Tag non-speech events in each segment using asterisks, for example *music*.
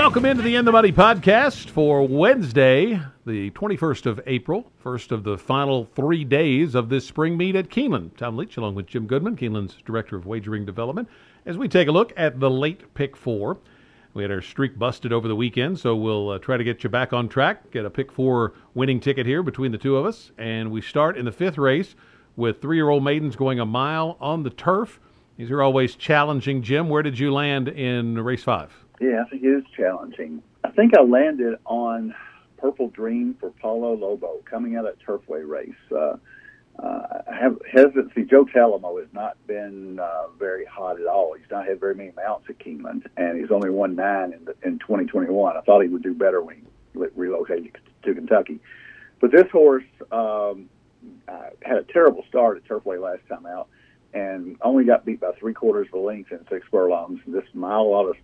Welcome into the In the Money podcast for Wednesday, the 21st of April, first of the final three days of this spring meet at Keeneland. Tom Leach along with Jim Goodman, Keeneland's Director of Wagering Development, as we take a look at the late pick four. We had our streak busted over the weekend, so we'll uh, try to get you back on track, get a pick four winning ticket here between the two of us. And we start in the fifth race with three year old maidens going a mile on the turf. These are always challenging. Jim, where did you land in race five? Yeah, I think it is challenging. I think I landed on Purple Dream for Paulo Lobo coming out of that Turfway race. Uh, uh, I have hesitancy. Joe Talamo has not been uh, very hot at all. He's not had very many mounts at Keeneland, and he's only won nine in, the, in 2021. I thought he would do better when he relocated to Kentucky. But this horse um, uh, had a terrible start at Turfway last time out and only got beat by three quarters of a length in six furlongs. This mile ought to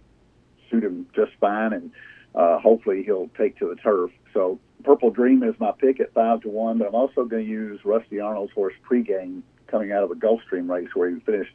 suit him just fine, and uh, hopefully he'll take to the turf. So Purple Dream is my pick at five to one, but I'm also going to use Rusty Arnold's horse pregame coming out of a Gulfstream race where he finished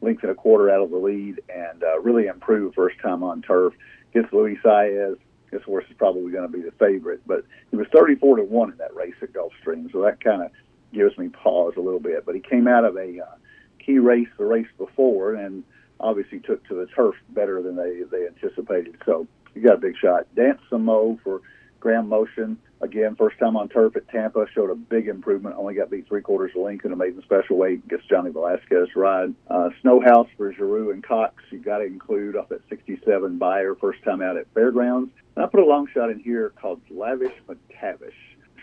length and a quarter out of the lead and uh, really improved first time on turf. Gets Luis Saez. This horse is probably going to be the favorite, but he was 34 to one in that race at Gulfstream, so that kind of gives me pause a little bit. But he came out of a uh, key race the race before, and obviously took to the turf better than they, they anticipated. So you got a big shot. Dance some mo for Graham Motion. Again, first time on turf at Tampa, showed a big improvement. Only got beat three quarters of in a maiden special weight. Gets Johnny Velazquez ride. Uh, Snowhouse for Geroux and Cox. You got to include off that 67 Beyer, first time out at Fairgrounds. And I put a long shot in here called Lavish McTavish.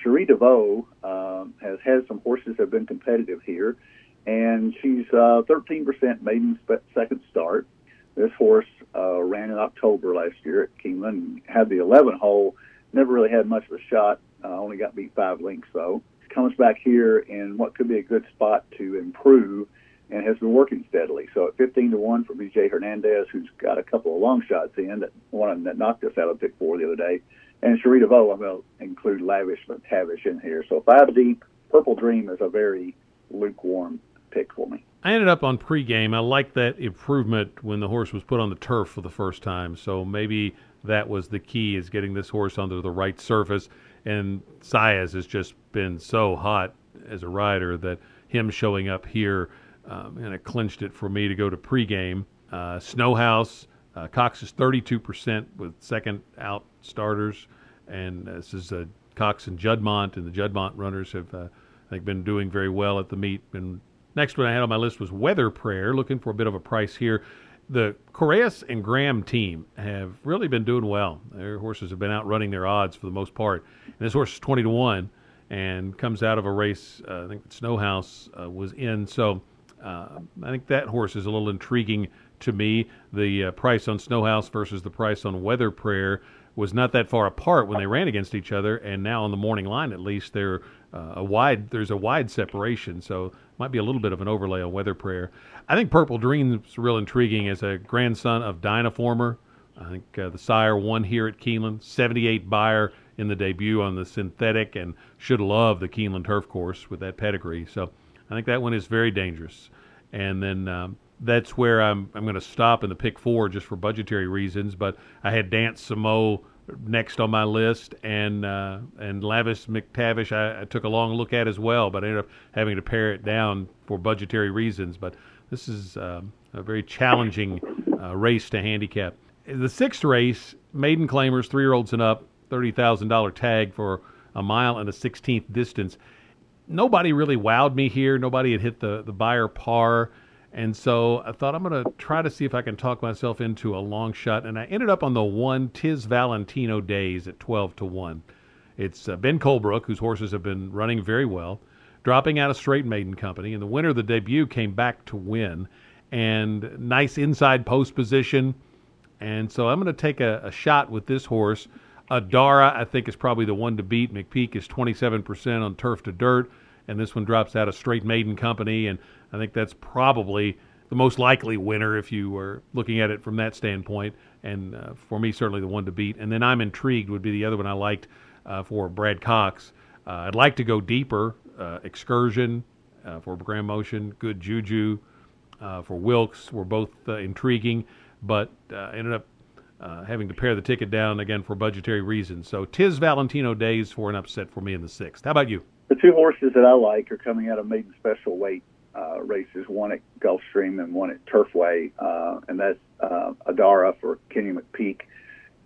Cherie DeVaux um, has had some horses that have been competitive here and she's uh, 13% maiden second start. This horse uh, ran in October last year at Keeneland, had the 11 hole, never really had much of a shot, uh, only got beat five lengths though. Comes back here in what could be a good spot to improve and has been working steadily. So at 15 to 1 for BJ Hernandez, who's got a couple of long shots in, that one of them that knocked us out of pick four the other day. And Cherie DeVaux, I'm going to include Lavish McTavish in here. So five deep, Purple Dream is a very lukewarm pick for me. I ended up on pregame. I like that improvement when the horse was put on the turf for the first time. So maybe that was the key is getting this horse under the right surface. And Saez has just been so hot as a rider that him showing up here um, and it clinched it for me to go to pregame. Uh, Snowhouse, uh, Cox is 32% with second out starters. And this is uh, Cox and Juddmonte, and the Juddmonte runners have, uh, I think, been doing very well at the meet, been Next one I had on my list was Weather Prayer, looking for a bit of a price here. The Correas and Graham team have really been doing well. Their horses have been outrunning their odds for the most part. And this horse is 20 to 1 and comes out of a race, uh, I think Snowhouse uh, was in. So uh, I think that horse is a little intriguing to me. The uh, price on Snowhouse versus the price on Weather Prayer was not that far apart when they ran against each other, and now on the morning line, at least, they're uh, a wide. There's a wide separation, so might be a little bit of an overlay on Weather Prayer. I think Purple Dream's real intriguing as a grandson of Dynaformer. I think uh, the sire won here at Keeneland, 78 Beyer in the debut on the synthetic, and should love the Keeneland turf course with that pedigree. So I think that one is very dangerous. And then um, that's where I'm I'm going to stop in the pick four just for budgetary reasons. But I had Dance Samo next on my list, and uh, and Lavish McTavish I, I, took a long look at as well, but I ended up having to pare it down for budgetary reasons. But this is um, a very challenging uh, race to handicap. The sixth race, maiden claimers, three year olds and up, thirty thousand dollar tag for a mile and a sixteenth distance. Nobody really wowed me here. Nobody had hit the the Beyer par. And so I thought I'm going to try to see if I can talk myself into a long shot. And I ended up on the one Tiz Valentino days at 12 to 1. It's uh, Ben Colebrook, whose horses have been running very well, dropping out of Straight Maiden Company. And the winner of the debut came back to win. And nice inside post position. And so I'm going to take a, a shot with this horse. Adara, I think, is probably the one to beat. McPeek is 27% on turf to dirt and this one drops out of straight maiden company, and I think that's probably the most likely winner if you were looking at it from that standpoint. And uh, for me, certainly the one to beat. And then I'm intrigued would be the other one I liked uh, for Brad Cox. Uh, I'd like to go deeper. Uh, excursion uh, for Graham Motion, Good Juju uh, for Wilkes were both intriguing, but ended up uh, having to pare the ticket down again for budgetary reasons. So Tiz Valentino days for an upset for me in the sixth. How about you? The two horses that I like are coming out of maiden special weight uh, races, one at Gulfstream and one at Turfway, uh, and that's uh, Adara for Kenny McPeek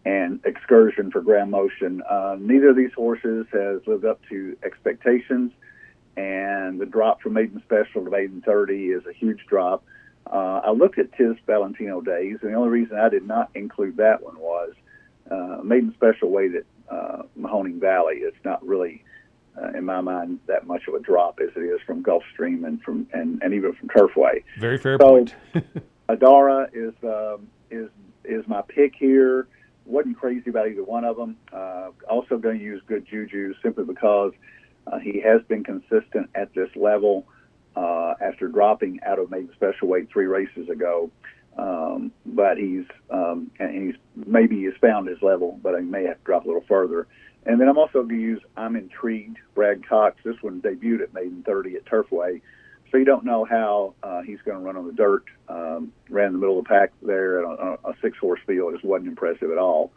and Excursion for Graham Motion. Uh, neither of these horses has lived up to expectations, and the drop from maiden special to maiden 30 is a huge drop. Uh, I looked at Tiz Valentino days, and the only reason I did not include that one was uh, maiden special way that uh, Mahoning Valley. It's not really, uh, in my mind, that much of a drop as it is from Gulfstream and from and, and even from Turfway. Very fair So, point. *laughs* Adara is um, is is my pick here. wasn't crazy about either one of them. Uh, also going to use Good Juju simply because uh, he has been consistent at this level uh, after dropping out of maiden special weight three races ago. Um, but he's um, and he's maybe he's found his level, but he may have to drop a little further. And then I'm also going to use I'm intrigued. Brad Cox. This one debuted at maiden 30 at Turfway, so you don't know how uh, he's going to run on the dirt. Um, ran in the middle of the pack there on a, a six horse field. Just wasn't impressive at all.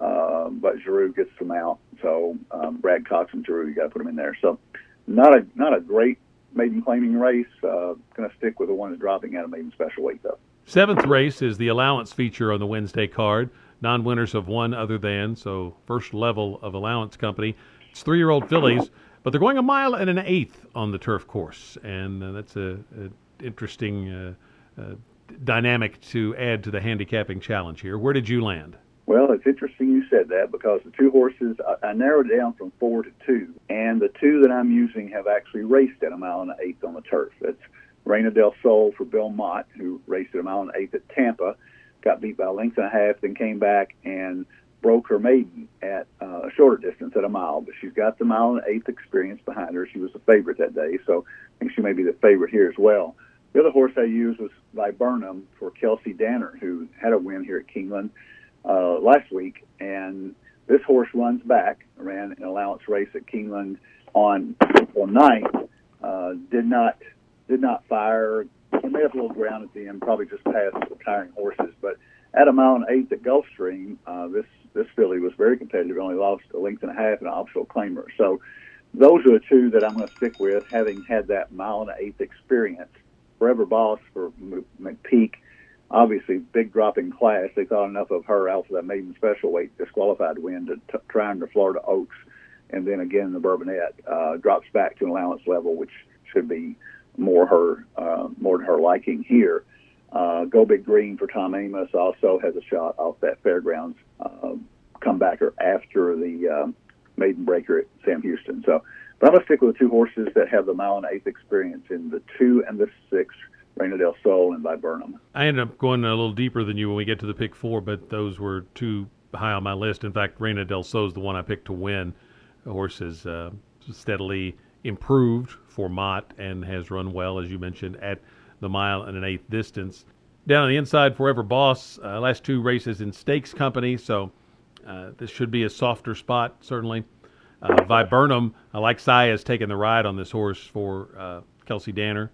Um, but Geroux gets them out. So um, Brad Cox and Geroux, you got to put them in there. So not a not a great maiden claiming race. Uh, going to stick with the one that's dropping out of maiden special weight though. Seventh race is the allowance feature on the Wednesday card. Non winners of one other than, so first level of allowance company. It's three year old fillies, but they're going a mile and an eighth on the turf course. And uh, that's a, a interesting uh, uh, dynamic to add to the handicapping challenge here. Where did you land? Well, it's interesting you said that because the two horses, I, I narrowed it down from four to two, and the two that I'm using have actually raced at a mile and an eighth on the turf. It's Reina del Sol for Bill Mott, who raced at a mile and an eighth at Tampa, got beat by a length and a half, then came back and broke her maiden at uh, a shorter distance at a mile. But she's got the mile and an eighth experience behind her. She was the favorite that day, so I think she may be the favorite here as well. The other horse I used was Viburnum for Kelsey Danner, who had a win here at Keeneland uh, last week, and this horse runs back. Ran an allowance race at Keeneland on April 9th. Uh, did not did not fire. He made up a little ground at the end, probably just past the tiring horses. But at a mile and eighth at Gulfstream, uh, this this filly was very competitive. Only lost a length and a half and an optional claimer. So those are the two that I'm going to stick with, having had that mile and an eighth experience. Forever Boss for McPeek obviously big drop in class. They thought enough of her out for that maiden special weight disqualified win to t- try under Florida Oaks, and then again the Bourbonette uh, drops back to an allowance level, which should be more her uh, more to her liking here. Uh, Go Big Green for Tom Amoss also has a shot off that fairgrounds uh, comebacker after the uh, maiden breaker at Sam Houston. So, but I'm gonna stick with the two horses that have the mile and eighth experience in the two and the six. Reina del Sol and Viburnum. I ended up going a little deeper than you when we get to the pick four, but those were too high on my list. In fact, Reina del Sol is the one I picked to win. The horse has uh, steadily improved for Mott and has run well, as you mentioned, at the mile and an eighth distance. Down on the inside, Forever Boss, uh, last two races in Stakes Company, so uh, this should be a softer spot, certainly. Uh, Viburnum, I like Saez taking the ride on this horse for uh, Kelsey Danner.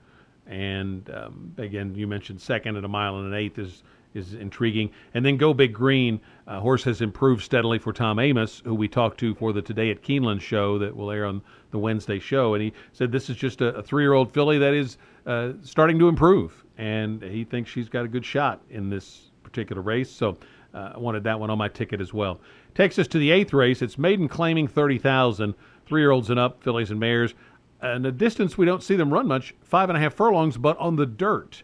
And um, again, you mentioned second at a mile and an eighth is is intriguing. And then Go Big Green, uh, horse has improved steadily for Tom Amoss, who we talked to for the Today at Keeneland show that will air on the Wednesday show. And he said this is just a, a three year old filly that is uh, starting to improve. And he thinks she's got a good shot in this particular race. So uh, I wanted that one on my ticket as well. Takes us to the eighth race. It's maiden claiming 30,000, three year olds and up, fillies and mares. And a distance we don't see them run much, five and a half furlongs, but on the dirt.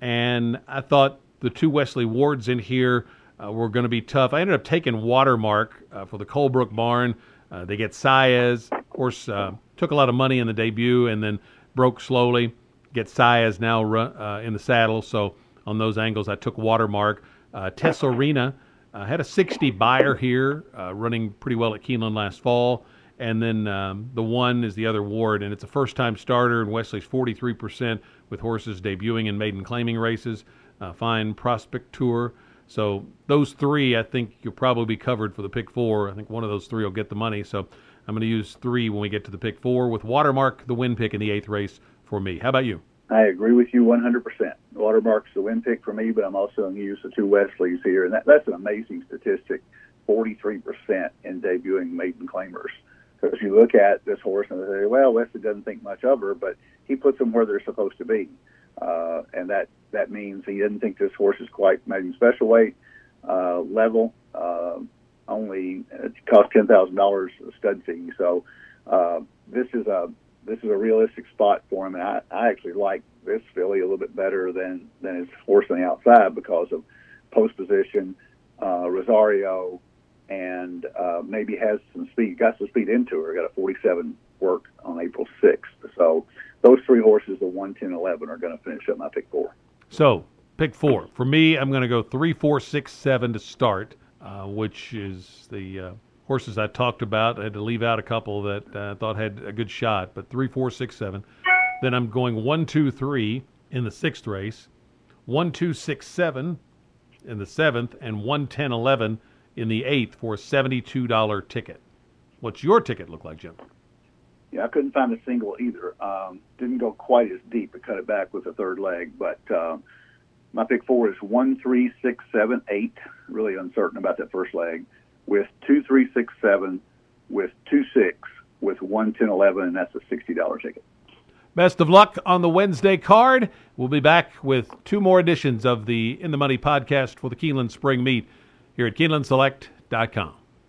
And I thought the two Wesley Wards in here uh, were going to be tough. I ended up taking Watermark uh, for the Colebrook barn. Uh, they get Saez. Of course, uh, took a lot of money in the debut and then broke slowly. Get Saez now run, uh, in the saddle. So on those angles, I took Watermark. Uh, Tesorina uh, had a 60 Beyer here, running pretty well at Keeneland last fall. And then um, the one is the other ward, and it's a first time starter, and Wesley's 43% with horses debuting in maiden claiming races. Uh, fine prospect tour. So those three, I think you'll probably be covered for the pick four. I think one of those three will get the money. So I'm going to use three when we get to the pick four with Watermark, the win pick in the eighth race for me. How about you? I agree with you 100%. Watermark's the win pick for me, but I'm also going to use the two Wesleys here, and that, that's an amazing statistic 43% in debuting maiden claimers. So if you look at this horse and say, well, Wesley doesn't think much of her, but he puts them where they're supposed to be. Uh, and that, that means he doesn't think this horse is quite maiden special weight uh, level. Uh, only it costs ten thousand dollars stud fee. So uh, this is a this is a realistic spot for him, and I, I actually like this filly a little bit better than than his horse on the outside because of post position, uh, Rosario, and uh, maybe has some speed. Got some speed into her. Got a 47 work on April 6th. So those three horses, the 1, 10, 11, are going to finish up my pick four. So pick four for me. I'm going to go three, four, six, seven to start, uh, which is the uh, horses I talked about. I had to leave out a couple that uh, I thought had a good shot, but three, four, six, seven. Then I'm going one, two, three in the sixth race, one, two, six, seven in the seventh, and one, ten, eleven in the eighth for a $72 ticket. What's your ticket look like, Jim? Yeah, I couldn't find a single either. Um, didn't go quite as deep to cut it back with the third leg, but um, my pick four is one, three, six, seven, eight. Really uncertain about that first leg. With two, three, six, seven, with two, six, with one, ten, eleven, and that's a sixty dollar ticket. Best of luck on the Wednesday card. We'll be back with two more editions of the In the Money podcast for the Keeneland Spring Meet here at KeenelandSelect.com.